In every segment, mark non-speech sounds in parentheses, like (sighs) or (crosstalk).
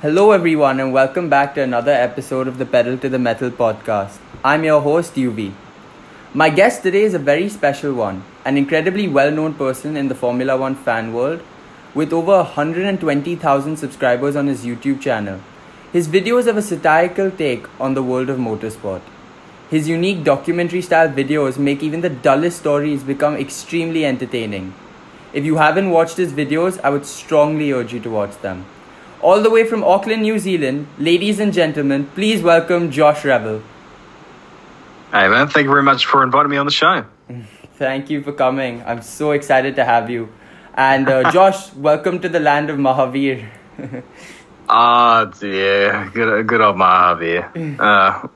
Hello, everyone, and welcome back to another episode of the Pedal to the Metal podcast. I'm your host, UV. My guest today is a very special one, an incredibly well known person in the Formula One fan world with over 120,000 subscribers on his YouTube channel. His videos have a satirical take on the world of motorsport. His unique documentary style videos make even the dullest stories become extremely entertaining. If you haven't watched his videos, I would strongly urge you to watch them. All the way from Auckland, New Zealand, ladies and gentlemen, please welcome Josh Revell. Hey man, thank you very much for inviting me on the show. (laughs) Thank you for coming. I'm so excited to have you. And uh, (laughs) Josh, welcome to the land of Mahaveer. (laughs) Ah, dear, good, good old Mahaveer. Uh,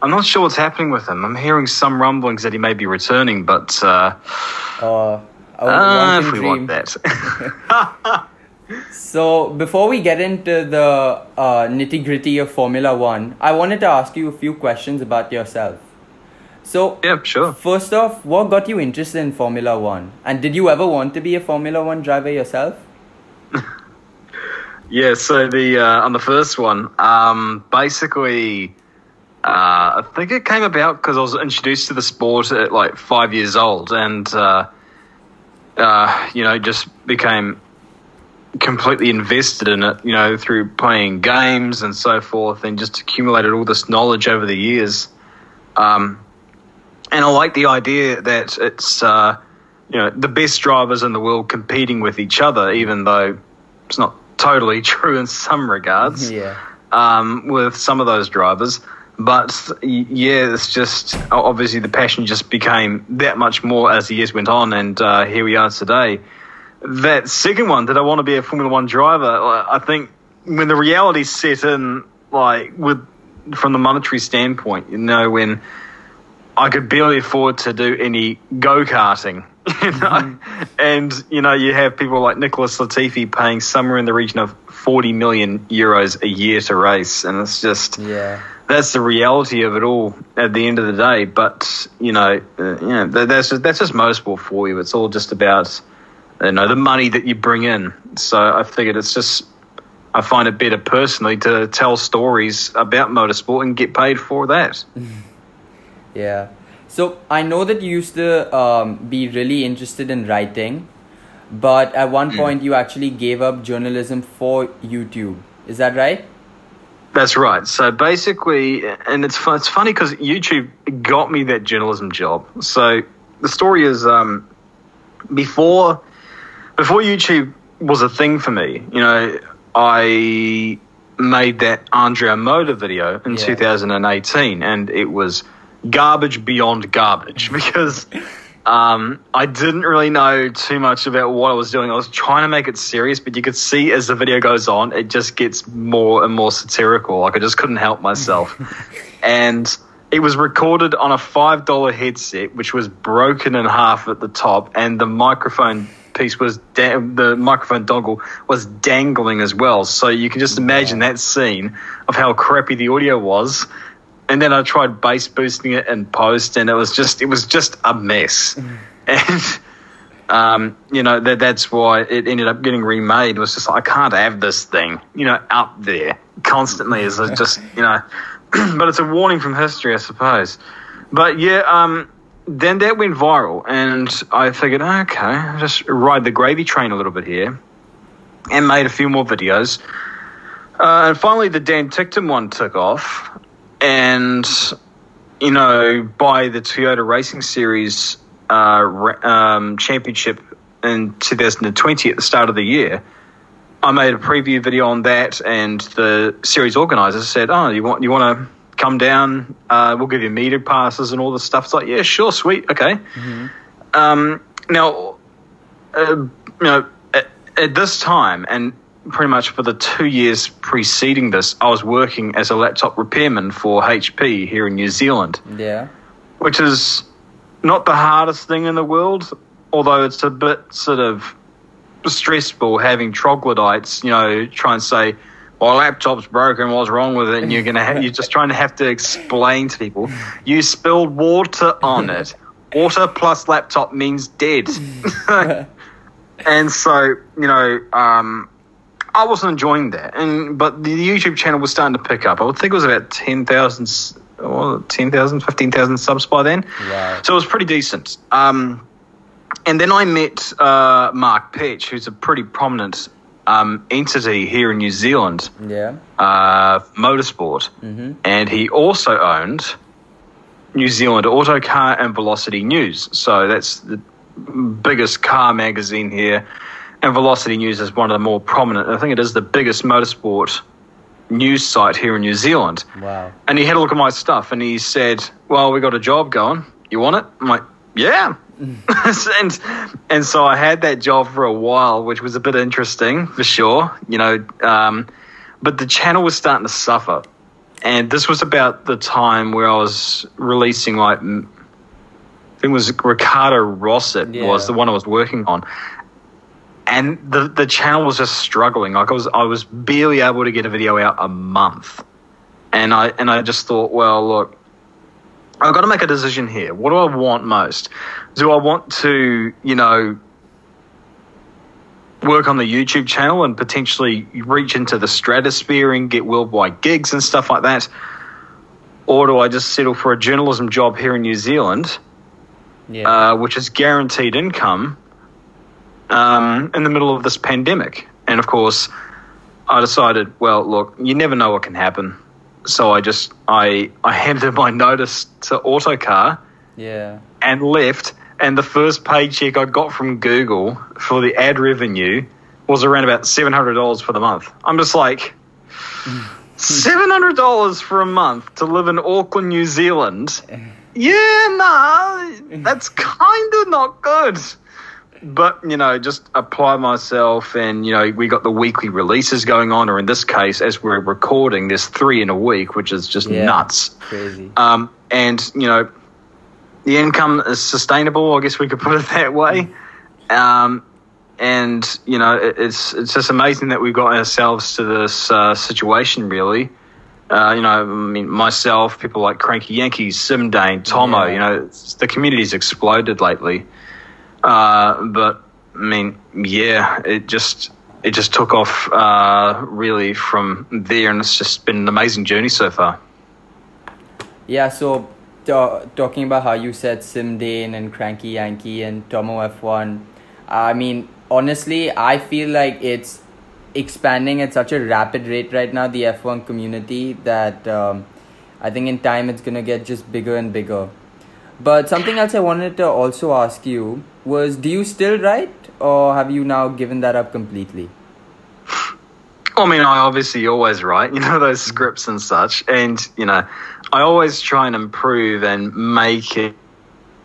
I'm not sure what's happening with him. I'm hearing some rumblings that he may be returning, but uh, Uh, uh, if we dream. want that. So, before we get into the uh, nitty gritty of Formula One, I wanted to ask you a few questions about yourself. So, yeah, sure. first off, what got you interested in Formula One? And did you ever want to be a Formula One driver yourself? (laughs) Yeah, so the uh, on the first one, um, basically, uh, I think it came about because I was introduced to the sport at like five years old, and uh, uh, you know, just became completely invested in it. You know, through playing games and so forth, and just accumulated all this knowledge over the years. Um, and I like the idea that it's uh, you know the best drivers in the world competing with each other, even though it's not totally (laughs) true in some regards Yeah. um, with some of those drivers. But yeah, it's just obviously the passion just became that much more as the years went on, and uh, here we are today. That second one, did I want to be a Formula One driver? Like, I think when the reality set in, like with from the monetary standpoint, you know, when I could barely afford to do any go karting. You (laughs) know? And, you know, you have people like Nicholas Latifi paying somewhere in the region of 40 million euros a year to race. And it's just, Yeah. that's the reality of it all at the end of the day. But, you know, uh, you know that's, just, that's just motorsport for you. It's all just about, you know, the money that you bring in. So I figured it's just, I find it better personally to tell stories about motorsport and get paid for that. (laughs) Yeah. So I know that you used to um, be really interested in writing, but at one point you actually gave up journalism for YouTube. Is that right? That's right. So basically, and it's fun, it's funny because YouTube got me that journalism job. So the story is um, before before YouTube was a thing for me. You know, I made that Andrea Moda video in Yeah. 2018, and it was garbage beyond garbage (laughs) because. Um, I didn't really know too much about what I was doing. I was trying to make it serious, but you could see as the video goes on, it just gets more and more satirical. Like I just couldn't help myself. (laughs) and it was recorded on a five dollar headset, which was broken in half at the top, and the microphone piece was da- the microphone dongle was dangling as well. So you can just imagine that scene of how crappy the audio was. And then I tried bass boosting it in post, and it was just it was just a mess. And um, you know that that's why it ended up getting remade. It was just like, I can't have this thing, you know, up there constantly. Is just you know, (clears throat) but it's a warning from history, I suppose. But yeah, um, then that went viral, and I figured, okay, I'll just ride the gravy train a little bit here, and made a few more videos. Uh, and finally, the Dan Ticktum one took off, and you know, by the Toyota Racing Series uh, um, championship in 2020 at the start of the year, I made a preview video on that, and the series organizers said, "Oh, you want you want to come down? Uh, we'll give you meter passes and all this stuff." It's like, "Yeah, sure, sweet, okay." Um, now, uh, you know, at, at this time, and pretty much for the two years preceding this, I was working as a laptop repairman for HP here in New Zealand Yeah. which is not the hardest thing in the world, although it's a bit sort of stressful having troglodytes, you know, try and say, well, laptop's broken, what's wrong with it? And you're to have, you're just trying to have to explain to people, you spilled water on it. Water plus laptop means dead. (laughs) and so, you know, um, I wasn't enjoying that, and but the YouTube channel was starting to pick up. I would think it was about 10,000, well, 10,000, 15,000 subs by then. Wow. So it was pretty decent. Um, and then I met uh, Mark Petch, who's a pretty prominent um, entity here in New Zealand, Yeah. uh, motorsport, Mm-hmm. and he also owned New Zealand Autocar and Velocity News. So that's the biggest car magazine here, and Velocity News is one of the more prominent. I think it is the biggest motorsport news site here in New Zealand. Wow. And he had a look at my stuff and he said, Well, we got a job going. You want it? I'm like, Yeah. (laughs) and and so I had that job for a while, which was a bit interesting for sure, you know. Um, but the channel was starting to suffer. And this was about the time where I was releasing like I think it was Ricardo Rosset Yeah. was the one I was working on. And the the channel was just struggling. Like I was I was barely able to get a video out a month. And I and I just thought, well, look, I've got to make a decision here. What do I want most? Do I want to, you know, work on the YouTube channel and potentially reach into the stratosphere and get worldwide gigs and stuff like that? Or do I just settle for a journalism job here in New Zealand, Yeah. uh, which is guaranteed income um, in the middle of this pandemic? And of course, I decided, well, look, you never know what can happen. So I just I I handed my notice to Autocar yeah. and left. And the first paycheck I got from Google for the ad revenue was around about seven hundred dollars for the month. I'm just like (laughs) seven hundred dollars for a month to live in Auckland, New Zealand. (laughs) Yeah, nah, that's kind of not good. But you know, just apply myself, and you know, we got the weekly releases going on, or in this case, as we're recording, there's three in a week, which is just Yeah. nuts. Crazy. Um, and you know, the income is sustainable. I guess we could put it that way. Um, and you know, it, it's it's just amazing that we got ourselves to this uh, situation. Really, uh, you know, I mean, myself, people like Cranky Yankees, Simdane, Tomo. Yeah. You know, it's, the community's exploded lately. Uh, but I mean, yeah, it just it just took off uh, really from there, and it's just been an amazing journey so far. Yeah, so ta- talking about how you said Sim Simdane and Cranky Yankee and Tomo F1, I mean, honestly, I feel like it's expanding at such a rapid rate right now, the F1 community, that um, I think in time it's going to get just bigger and bigger. But something else I wanted to also ask you was do you still write or have you now given that up completely? I mean, I obviously always write, (laughs) you know, those scripts and such. And, you know, I always try and improve and make it,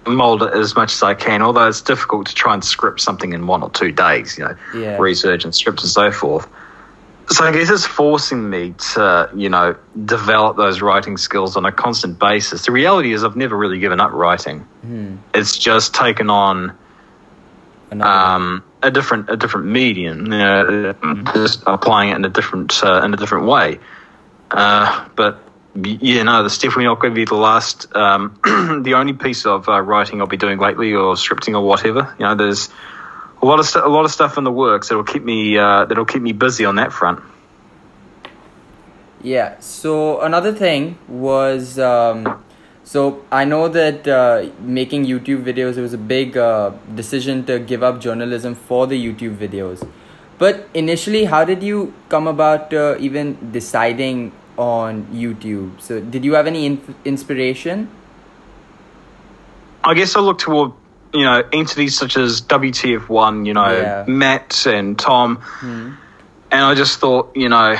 mold it as much as I can, although it's difficult to try and script something in one or two days, you know, Yeah. research and scripts and so forth. So I guess it's forcing me to, you know, develop those writing skills on a constant basis. The reality is I've never really given up writing. Hmm. It's just taken on um, a different a different medium, you know, just applying it in a different uh, in a different way. Uh, but yeah, no, that's definitely not going to be the last, um, (clears throat) the only piece of uh, writing I'll be doing lately, or scripting, or whatever. You know, there's a lot of st- a lot of stuff in the works that'll keep me uh, that'll keep me busy on that front. Yeah. So another thing was, um, so I know that uh, making YouTube videos it was a big uh, decision to give up journalism for the YouTube videos. But initially, how did you come about uh, even deciding on YouTube? So did you have any in- inspiration? I guess I look toward you know entities such as WTF1, you know Yeah. Matt and Tom, Hmm. and I just thought you know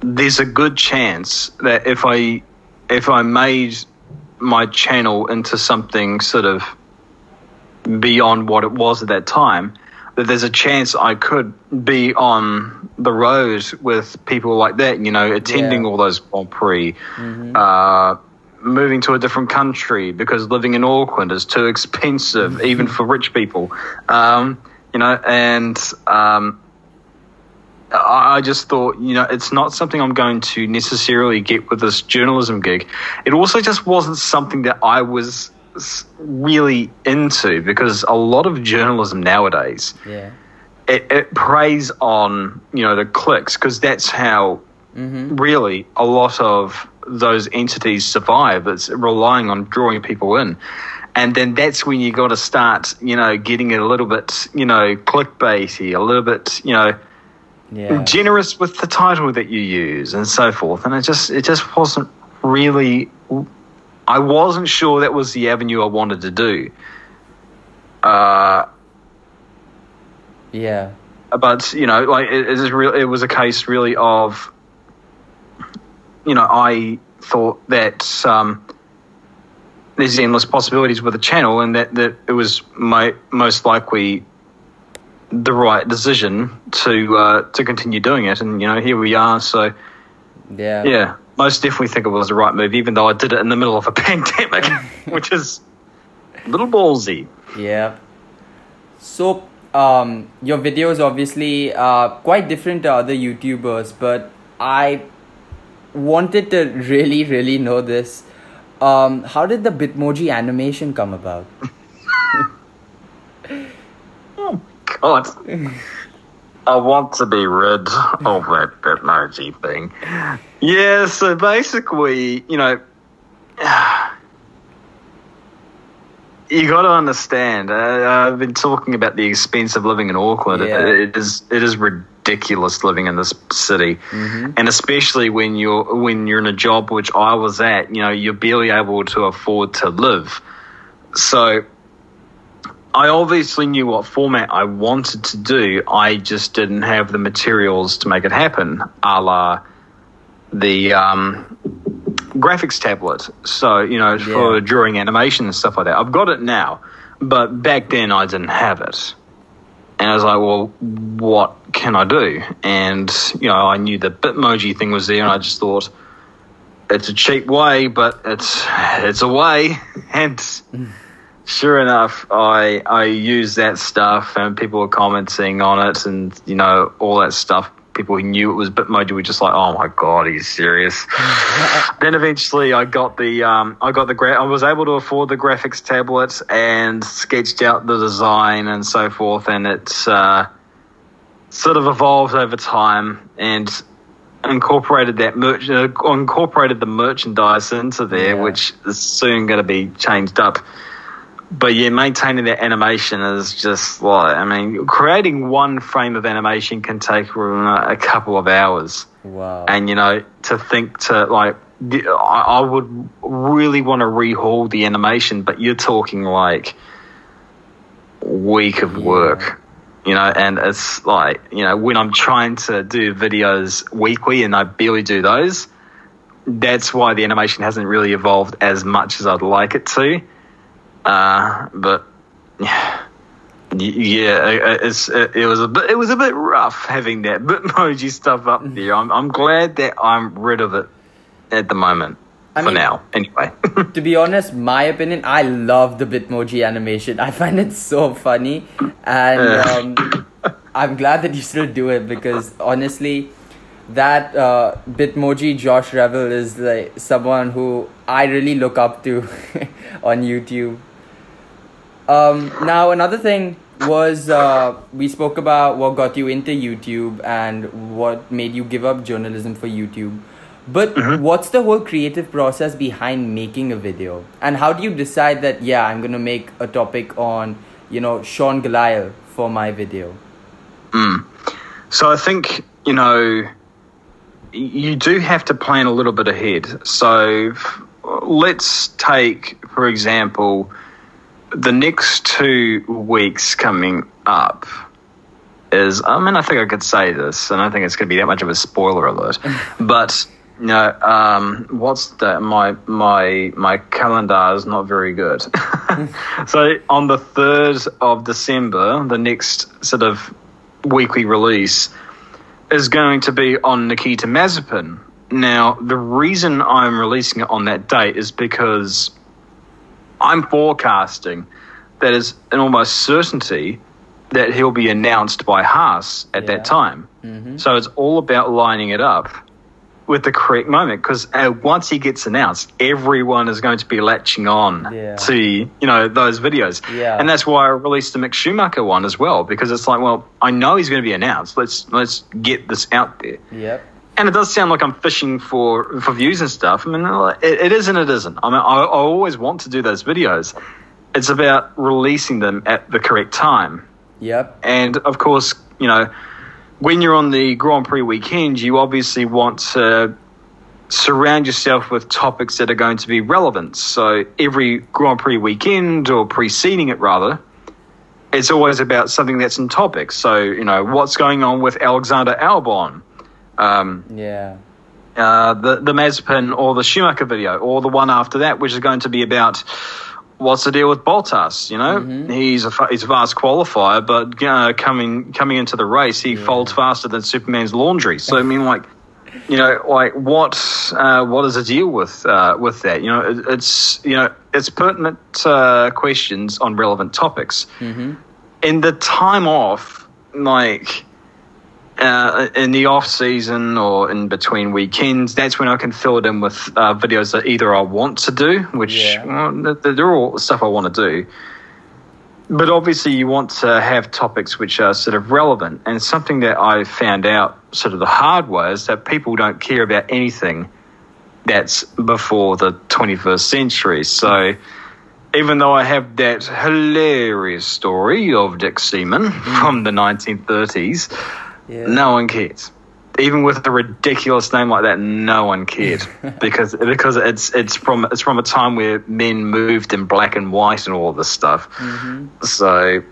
there's a good chance that if I if I made my channel into something sort of beyond what it was at that time, that there's a chance I could be on the road with people like that, you know, attending Yeah. all those Grand Prix, Mhm. uh, moving to a different country because living in Auckland is too expensive, (laughs) even for rich people. Um, you know, and um, I I just thought, you know, it's not something I'm going to necessarily get with this journalism gig. It also just wasn't something that I was really into because a lot of journalism nowadays Yeah. it, it preys on you know the clicks because that's how really a lot of those entities survive. It's relying on drawing people in. And then that's when you got to start, you know, getting it a little bit, you know, clickbaity, a little bit, you know, Yeah. generous with the title that you use and so forth. And it just it just wasn't really. I wasn't sure that was the avenue I wanted to do. Uh, Yeah. but you know, like it, it is real. It was a case really of, you know, I thought that um, there's endless possibilities with the channel, and that that it was my most likely the right decision to uh, to continue doing it. And you know, here we are. So Yeah. yeah, most definitely think it was the right move, even though I did it in the middle of a (laughs) pandemic, (laughs) which is a little ballsy. Yeah. So, um, your videos obviously are quite different to other YouTubers, but I wanted to really, really know this. Um, how did the Bitmoji animation come about? (laughs) Oh God. (laughs) I want to be rid of that Bitmoji thing. Yeah, so basically, you know, (sighs) you got to understand. Uh, I've been talking about the expense of living in Auckland. Yeah. It, it is it is ridiculous living in this city, and especially when you're when you're in a job which I was at. You know, you're barely able to afford to live. So I obviously knew what format I wanted to do. I just didn't have the materials to make it happen, a la the um, graphics tablet. So, you know, for drawing animation and stuff like that. I've got it now, but back then I didn't have it. And I was like, well, what can I do? And, you know, I knew the Bitmoji thing was there, and I just thought, it's a cheap way, but it's it's a way. (laughs) And sure enough, I I used that stuff, and people were commenting on it, and you know all that stuff. People who knew it was Bitmoji were just like, "Oh my god, are you serious?" (laughs) then eventually, I got the um, I got the gra- I was able to afford the graphics tablet and sketched out the design and so forth, and it's uh, sort of evolved over time and incorporated that merch uh, incorporated the merchandise into there, Yeah. which is soon going to be changed up but yeah, maintaining that animation is just like I mean, creating one frame of animation can take a couple of hours, Wow. and you know, to think to like, I I would really want to rehaul the animation, but you're talking like week of Yeah. work, you know, and it's like you know when I'm trying to do videos weekly and I barely do those. That's why the animation hasn't really evolved as much as I'd like it to. Uh, but (sighs) yeah, yeah, it- it's it, it was a bit it was a bit rough having that (laughs) Bitmoji stuff up there. I'm I'm glad that I'm rid of it at the moment I for mean- now. Anyway, (laughs) to be honest, my opinion, I love the Bitmoji animation. I find it so funny, and um, I'm glad that you still do it because honestly, that uh, Bitmoji Josh Revell is like someone who I really look up to (laughs) on YouTube. Um, now another thing was uh, we spoke about what got you into YouTube and what made you give up journalism for YouTube. But what's the whole creative process behind making a video? And how do you decide that yeah, I'm gonna make a topic on, you know, Sean Gelael for my video? so I think you know you do have to plan a little bit ahead. So f- let's take, for example, the next two weeks coming up is I mean I think I could say this and I think it's going to be that much of a spoiler alert (laughs) but you know um, what's the my my my calendar is not very good. (laughs) So on the 3rd of December the next sort of weekly release is going to be on Nikita Mazepin. Now the reason I'm releasing it on that date is because I'm forecasting that is an almost certainty that he'll be announced by Haas at Yeah. that time. Mm-hmm. So it's all about lining it up with the correct moment because uh, once he gets announced, everyone is going to be latching on Yeah. to you know those videos. Yeah. and that's why I released the Mick Schumacher one as well because it's like, well, I know he's going to be announced. Let's let's get this out there. Yep. And it does sound like I'm fishing for for views and stuff. I mean, it, it is and it isn't. I mean, I, I always want to do those videos. It's about releasing them at the correct time. Yep. And of course, you know, when you're on the Grand Prix weekend, you obviously want to surround yourself with topics that are going to be relevant. So every Grand Prix weekend or preceding it, rather, it's always about something that's in topic. So, you know, what's going on with Alexander Albon? Um, Yeah. uh, the the Mazepin or the Schumacher video, or the one after that, which is going to be about what's the deal with Bottas. You know, he's a he's a fast qualifier, but uh, coming coming into the race, he folds faster than Superman's laundry. So I mean, like. You know, like what? Uh, what is the deal with uh, with that? You know, it, it's you know, it's pertinent uh, questions on relevant topics. Mm-hmm. In the time off, like uh, in the off season or in between weekends, that's when I can fill it in with uh, videos that either I want to do, which Yeah. well, they're all stuff I want to do. But obviously, you want to have topics which are sort of relevant. And something that I found out sort of the hard way is that people don't care about anything that's before the 21st century. So even though I have that hilarious story of Dick Seaman from the 1930s, Yeah. no one cares. Even with a ridiculous name like that, no one cared (laughs) because because it's it's from it's from a time where men moved in black and white and all this stuff. So,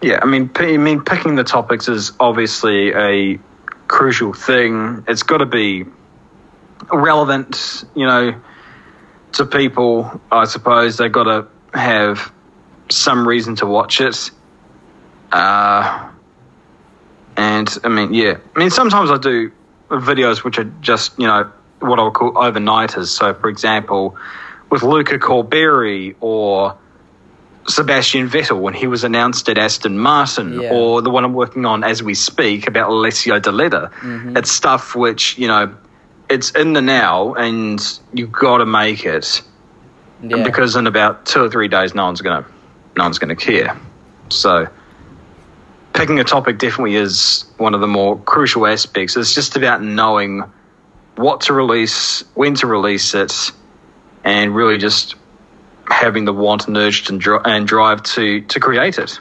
yeah, I mean, I mean, picking the topics is obviously a crucial thing. It's got to be relevant, you know, to people. I suppose they've got to have some reason to watch it. Uh, and I mean, yeah, I mean, sometimes I do videos which are just, you know, what I would call overnighters. So, for example, with Luca Corberi or Sebastian Vettel when he was announced at Aston Martin, Yeah. or the one I'm working on as we speak about Alessio Deledda. Mm-hmm. It's stuff which, you know, it's in the now and you've got to make it Yeah. because in about two or three days, no one's gonna, no one's gonna care. So, picking a topic definitely is one of the more crucial aspects. It's just about knowing what to release, when to release it, and really just having the want and urge and, dri- and drive to to create it.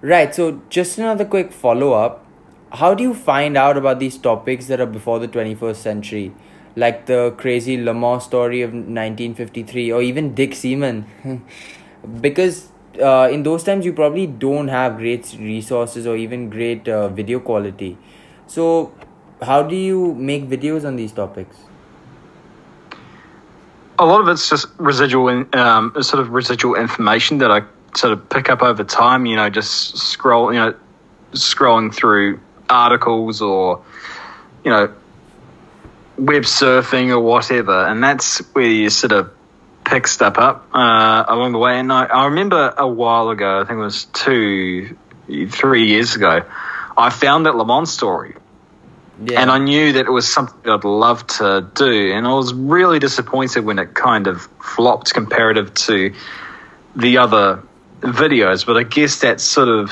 Right, so just another quick follow up. How do you find out about these topics that are before the 21st century? Like the crazy Le Mans story of 1953 or even Dick Seaman? (laughs) because uh, in those times you probably don't have great resources or even great uh, video quality. So, how do you make videos on these topics? a lot of it's just residual, in, um, sort of residual information that I sort of pick up over time. You know, just scroll, you know, scrolling through articles or, you know, web surfing or whatever, and that's where you sort of pick stuff up uh, along the way. And I, I remember a while ago, I think it was two, three years ago, I found that Le Mans story Yeah. and I knew that it was something I'd love to do, and I was really disappointed when it kind of flopped comparative to the other videos. But I guess that sort of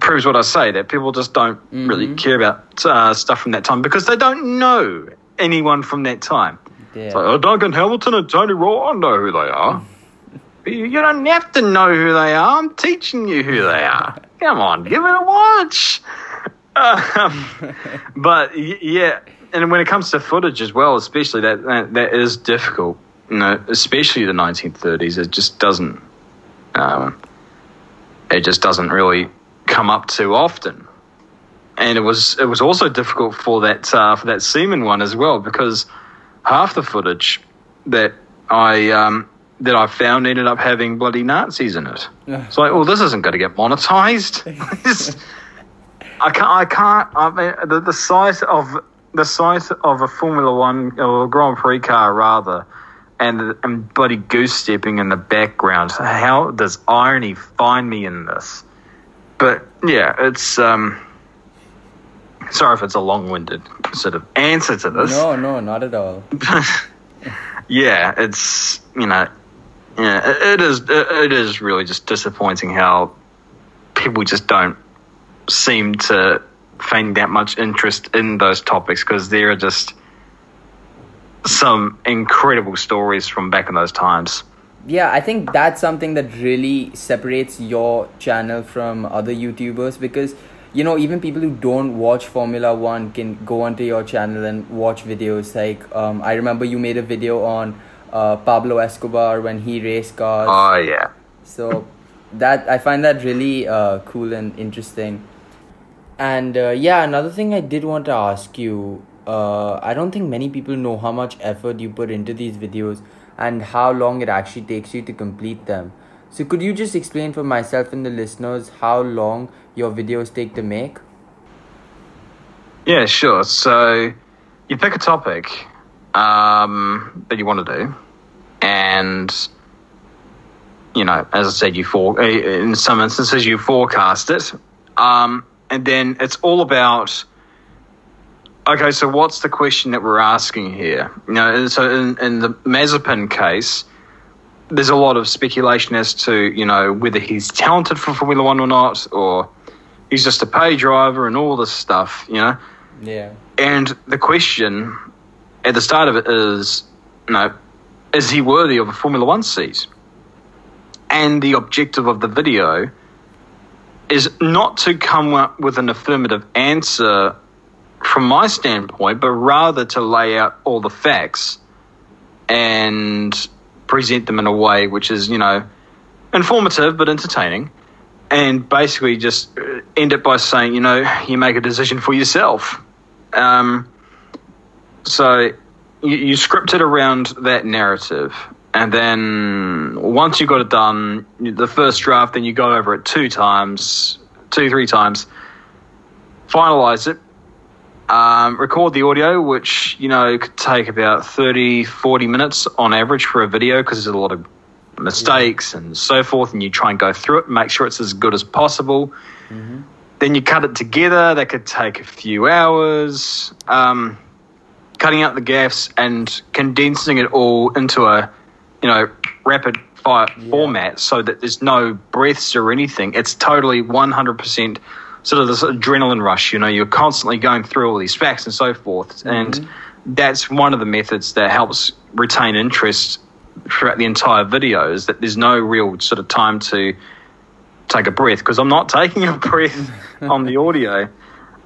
proves what I say that people just don't really care about uh, stuff from that time because they don't know anyone from that time. It's like, oh, Duncan Hamilton and Tony Rolt, I know who they are. (laughs) You you don't have to know who they are. I'm teaching you who they are. (laughs) Come on, give it a watch. (laughs) Um, but yeah, and when it comes to footage as well, especially that that, that is difficult. You know, especially the 1930s, it just doesn't. Um, it just doesn't really come up too often. And it was it was also difficult for that uh, for that Seaman one as well because half the footage that I um, that I found ended up having bloody Nazis in it. It's like, well, this isn't going to get monetized. (laughs) I can't. I can't. I mean, the, the size of the size of a Formula One or a Grand Prix car, rather, and and bloody goose stepping in the background. How does irony find me in this? But yeah, it's um, it's sorry if it's a long-winded sort of answer to this. No, no, not at all. (laughs) yeah, it's you know, yeah, it, it is. It, it is really just disappointing how people just don't seem to find that much interest in those topics because there are just some incredible stories from back in those times. Yeah, I think that's something that really separates your channel from other YouTubers because you know even people who don't watch Formula One can go onto your channel and watch videos. Like um, I remember you made a video on uh, Pablo Escobar when he raced cars. Oh yeah. So that I find that really uh, cool and interesting. And uh, yeah, another thing I did want to ask you. Uh, I don't think many people know how much effort you put into these videos and how long it actually takes you to complete them. So, could you just explain for myself and the listeners how long your videos take to make? Yeah, sure. So, you pick a topic um, that you want to do, and you know, as I said, you for in some instances you forecast it, um, and then it's all about Okay, so what's the question that we're asking here? You know, so in, in the Mazepin case, there's a lot of speculation as to you know whether he's talented for Formula One or not, or he's just a pay driver and all this stuff. You know. Yeah. And the question at the start of it is, you know, is he worthy of a Formula One seat? And the objective of the video is not to come up with an affirmative answer from my standpoint, but rather to lay out all the facts and present them in a way which is, you know, informative but entertaining. And basically just end it by saying, you know, you make a decision for yourself. Um, so you, you script it around that narrative. And then once you've got it done, the first draft, then you go over it two times, two, three times, finalize it, um, record the audio, which, you know, could take about 30, 40 minutes on average for a video because there's a lot of mistakes yeah. and so forth. And you try and go through it make sure it's as good as possible. Mm-hmm. Then you cut it together. That could take a few hours. Um, cutting out the gaps and condensing it all into a, you know, rapid fire yeah. format so that there's no breaths or anything. It's totally 100% sort of this adrenaline rush. You know, you're constantly going through all these facts and so forth, mm-hmm. and that's one of the methods that helps retain interest throughout the entire video. Is that there's no real sort of time to take a breath because I'm not (laughs) taking a breath on the audio.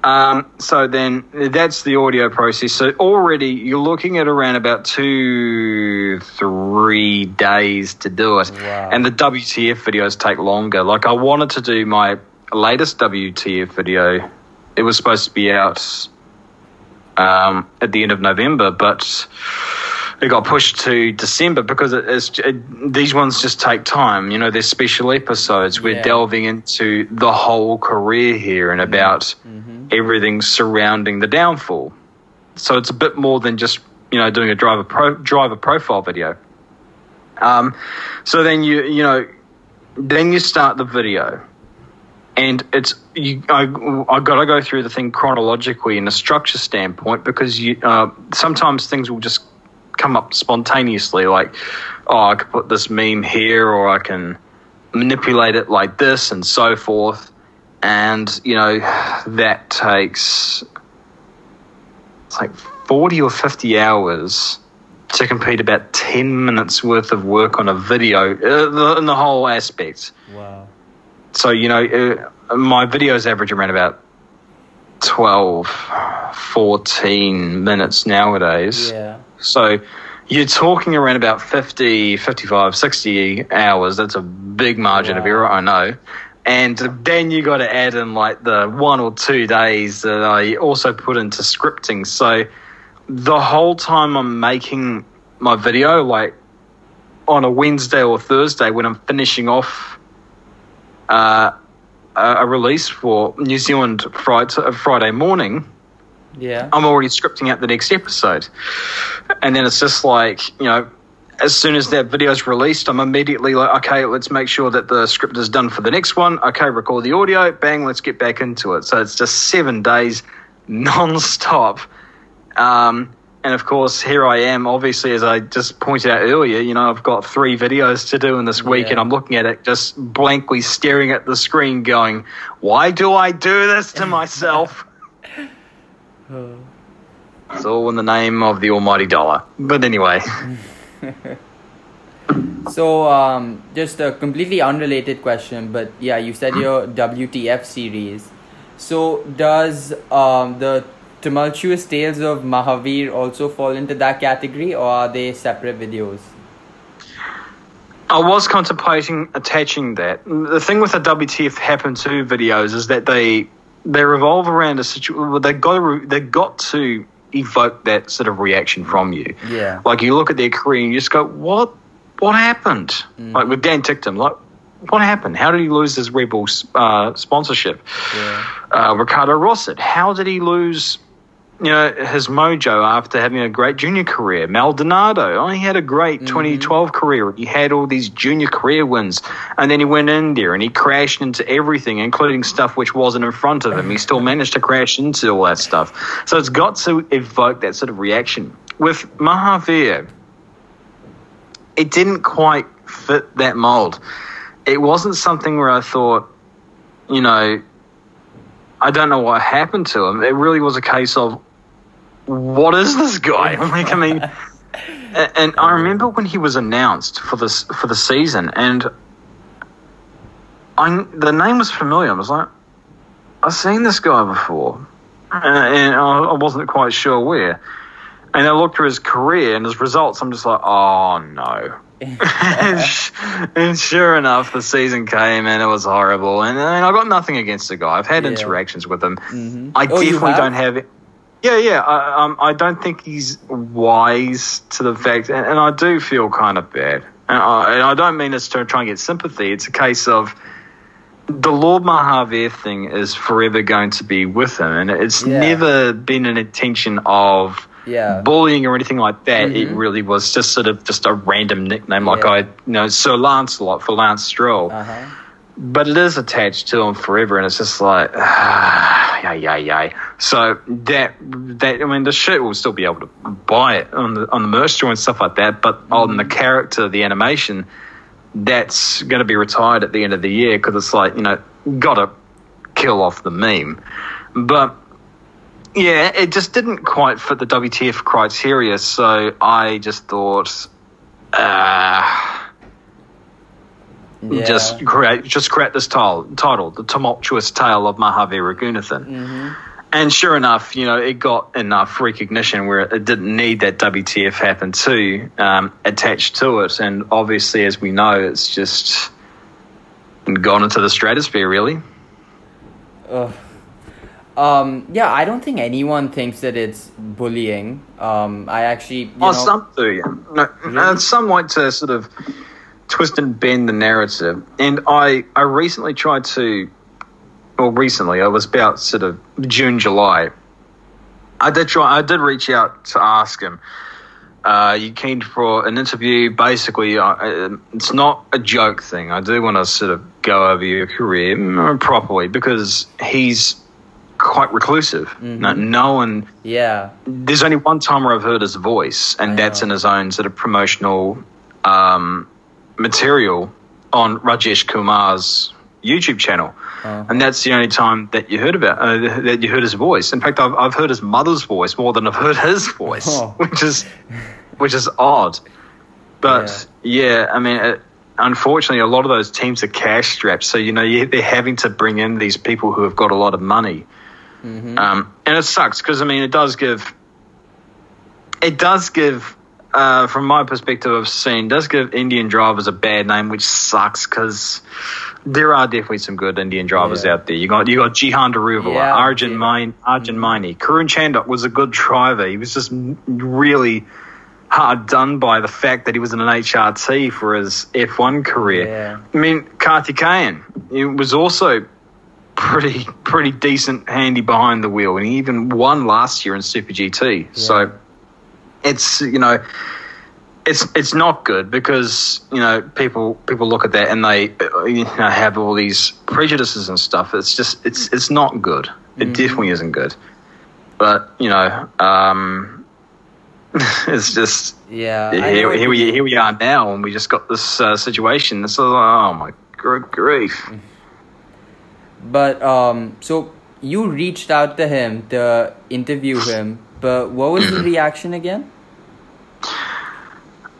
Um, so then that's the audio process. So already you're looking at around about two, three days to do it. Wow. And the WTF videos take longer. Like I wanted to do my latest WTF video, it was supposed to be out um, at the end of November, but it got pushed to December because it, it, these ones just take time. You know, they're special episodes. We're yeah. delving into the whole career here and about mm-hmm. everything surrounding the downfall. So it's a bit more than just you know doing a driver pro, driver profile video. Um, so then you you know then you start the video and it's you, I I got to go through the thing chronologically in a structure standpoint because you uh, sometimes things will just come up spontaneously, like oh I could put this meme here or I can manipulate it like this and so forth, and you know that takes it's like forty or fifty hours to complete about 10 minutes worth of work on a video uh, in the whole aspect. Wow so you know uh, my videos average around about 12 14 minutes nowadays. Yeah. So you're talking around about 50 55 60 hours. That's a big margin wow. of error i know. And then you got to add in like the one or two days that i also put into scripting. So the whole time i'm making my video like on a wednesday or thursday when i'm finishing off uh, a release for New Zealand Friday, Friday morning, yeah, I'm already scripting out the next episode, and then it's just like you know. As soon as that video is released, I'm immediately like, okay, let's make sure that the script is done for the next one. Okay, record the audio, bang, let's get back into it. So it's just seven days (laughs) non-stop. Um, and of course, here I am. Obviously, as I just pointed out earlier, you know, I've got three videos to do in this week, Yeah. and I'm looking at it just blankly staring at the screen, going, "Why do I do this to myself?" (laughs) it's all in the name of the almighty dollar. But anyway, (laughs) So, um, just a completely unrelated question, but yeah, you said your WTF series. So, does um, the tumultuous tales of Mahaveer also fall into that category, or are they separate videos? I was contemplating attaching that. The thing with the WTF Happen To videos is that they they revolve around a situation. They got to they got to evoke that sort of reaction from you. Yeah. Like you look at their career and you just go, what what happened? Like with Dan Ticktum, like what happened? How did he lose his Red Bull uh, sponsorship? Yeah. Uh, Ricardo Rosset, how did he lose? You know his mojo after having a great junior career. Maldonado, oh, he had a great mm-hmm. 2012 career. He had all these junior career wins, and then he went in there and he crashed into everything, including stuff which wasn't in front of him. He still managed to crash into all that stuff. So it's got to evoke that sort of reaction. With Mahaveer, it didn't quite fit that mold. It wasn't something where I thought, you know, I don't know what happened to him. It really was a case of, what is this guy? (laughs) like, I mean, and I remember when he was announced for this for the season, and I the name was familiar. I was like, I've seen this guy before, and, I wasn't quite sure where. And I looked through his career and his results. I'm just like, oh no. (laughs) and, sure enough, the season came and it was horrible. And, and I got nothing against the guy. I've had Yeah. interactions with him. Mhm. I Oh, definitely don't have. Yeah, yeah. I, um, I don't think he's wise to the fact, and, and I do feel kind of bad. And I, and I don't mean this to try and get sympathy. It's a case of the Lord Mahaveer thing is forever going to be with him, and it's Yeah. never been an intention of Yeah. bullying or anything like that. It Mhm. really was just sort of just a random nickname, like Yeah. I, you know, Sir Lancelot for Lance Stroll. Uh huh. But it is attached to him forever, and it's just like, ah, yay, yay, yay. So that that I mean, the shirt will still be able to buy it on the on the merch store and stuff like that. But on the character, the animation, that's going to be retired at the end of the year because it's like you know, gotta kill off the meme. But yeah, it just didn't quite fit the WTF criteria, so I just thought. Uh, Yeah. just create just create this title, title, the tumultuous tale of Mahaveer Raghunathan. hmm And sure enough, you know, it got enough recognition where it didn't need that WTF happen too um, attached to it. And obviously, as we know, it's just gone into the stratosphere, really. Ugh. Um, yeah, I don't think anyone thinks that it's bullying. Um, I actually, you oh, know, some do, yeah. No, and some like to sort of twist and bend the narrative. And I, I recently tried to, well, recently, I was about sort of June, July. I did try, I did reach out to ask him. Uh, you keen for an interview? Basically, uh, it's not a joke thing. I do want to sort of go over your career mm, properly because he's quite reclusive. No, no one yeah, there's only one time where I've heard his voice, and that's in his own sort of promotional um, material on Rajesh Kumar's YouTube channel. Uh-huh. And that's the only time that you heard about uh, that you heard his voice. In fact, I've, I've heard his mother's voice more than I've heard his voice, Oh. (laughs) which is which is odd. But yeah, I mean, it, unfortunately, a lot of those teams are cash strapped, so you know you, they're having to bring in these people who have got a lot of money. Mhm. Um, and it sucks because I mean it does give it does give uh, from my perspective I've seen does give Indian drivers a bad name which sucks because there are definitely some good Indian drivers Yeah. out there. You got you got Jehan Daruvala, Yeah, Arjun yeah. Main, Arjun Maini, Karun Chandhok was a good driver. He was just really hard done by the fact that he was in an HRT for his F1 career. Yeah. I mean, Karthikeyan, he was also pretty pretty decent handy behind the wheel, and he even won last year in Super GT. So it's you know it's it's not good because you know people people look at that and they you know have all these prejudices and stuff. It's just it's it's not good. It definitely isn't good. but you know, um, (laughs) it's just Yeah. Here, here we here we are now, and we just got this uh, situation. This is oh my good grief. (laughs) But um, so you reached out to him to interview him, but what was the (clears throat) reaction again?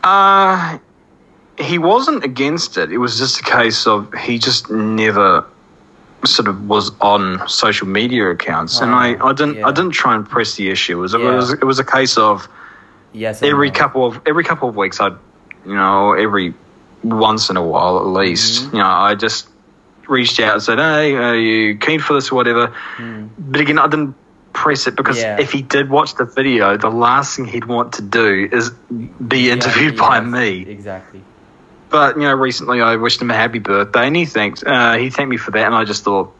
Uh, he wasn't against it. It was just a case of he just never sort of was on social media accounts, and I, I didn't yeah. I didn't try and press the issue. It was, Yeah. it was it was a case of Yes. every no. couple of every couple of weeks, I'd you know every once in a while at least, Mm-hmm. you know, I just reached out and said, "Hey, are you keen for this or whatever?" But again, I didn't press it because. Yeah. if he did watch the video, the last thing he'd want to do is be Yeah, interviewed by yes, me. Exactly. But you know, recently I wished him a happy birthday, and he thanked uh, he thanked me for that, and I just thought,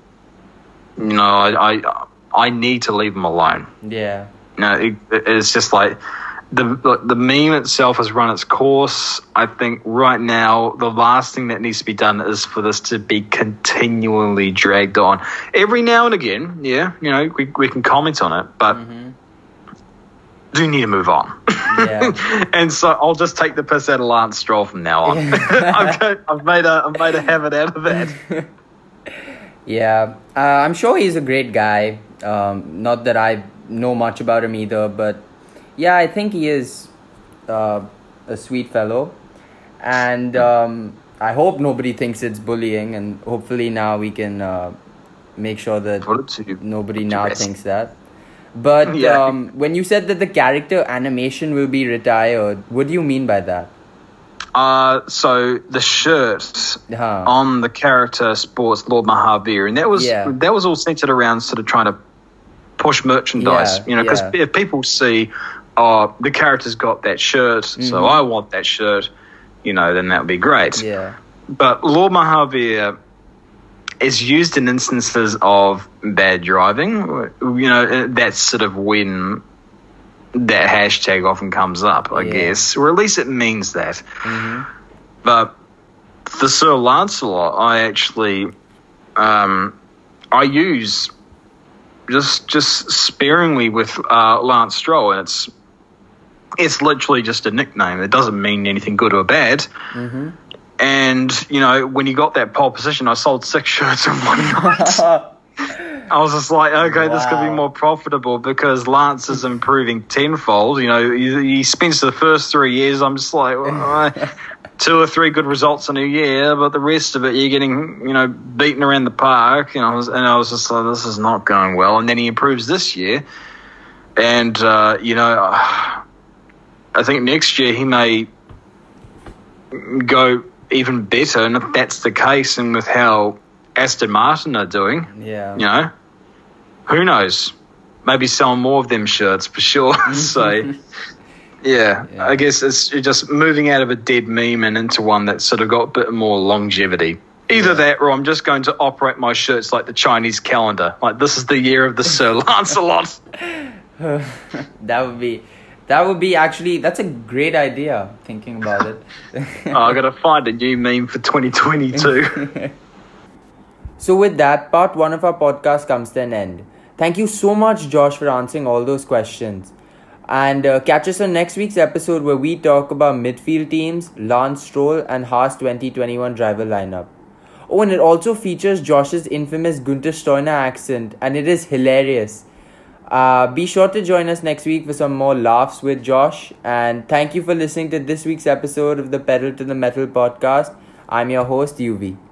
you know, I I, I need to leave him alone. Yeah. You know, it, it's just like the the meme itself has run its course. I think right now the last thing that needs to be done is for this to be continually dragged on. Every now and again, yeah, you know, we we can comment on it, but do need to move on. Yeah. (laughs) and so I'll just take the piss out of Lance Stroll from now on. (laughs) I've, got, I've made a I've made a habit out of that. (laughs) Yeah, uh, I'm sure he's a great guy. Um, not that I know much about him either, but yeah, I think he is uh, a sweet fellow, and um, I hope nobody thinks it's bullying, and hopefully now we can uh, make sure that Put it to nobody now thinks that. But (laughs) Yeah. um, when you said that the character animation will be retired, what do you mean by that? Uh, so the shirt Huh. on the character sports Lord Mahaveer, and that was Yeah. that was all centered around sort of trying to push merchandise. Yeah, you know, because yeah. if people see, oh, the character's got that shirt, so Mhm. I want that shirt, you know, then that would be great. Yeah. But Lord Mahaveer is used in instances of bad driving. You know, that's sort of when that hashtag often comes up, I Yeah. guess, or at least it means that. hmm But for Sir Lancelot, I actually, um, I use just just sparingly with uh, Lance Stroll, and it's it's literally just a nickname. It doesn't mean anything good or bad. hmm And you know, when you got that pole position, I sold six (laughs) shirts in one night. I was just like, okay, this could be more profitable because Lance is improving tenfold. You know, he, he spends the first three years. I'm just like, well, uh, (laughs) two or three good results in a year, but the rest of it, you're getting, you know, beaten around the park. And I was, and I was just like, this is not going well. And then he improves this year, and uh, you know, I think next year he may go even better. And if that's the case, and with how Aston Martin are doing, yeah. you know, who knows? Maybe sell more of them shirts for sure. (laughs) so, (laughs) yeah, Yeah. I guess it's just moving out of a dead meme and into one that's sort of got a bit more longevity. Either that, or I'm just going to operate my shirts like the Chinese calendar. Like this is the year of the Sir (laughs) Lancelot. that would be that would be actually that's a great idea thinking about it. (laughs) Oh, I got to find a new meme for 2022. (laughs) so with that part one of our podcast comes to an end. Thank you so much josh for answering all those questions. And uh, catch us on next week's episode where we talk about midfield teams lance stroll and haas 2021 driver lineup. Oh and it also features josh's infamous Guenther Steiner accent and it is hilarious Uh, be sure to join us next week for some more laughs with Josh. And thank you for listening to this week's episode of the Pedal to the Metal podcast. I'm your host, UV.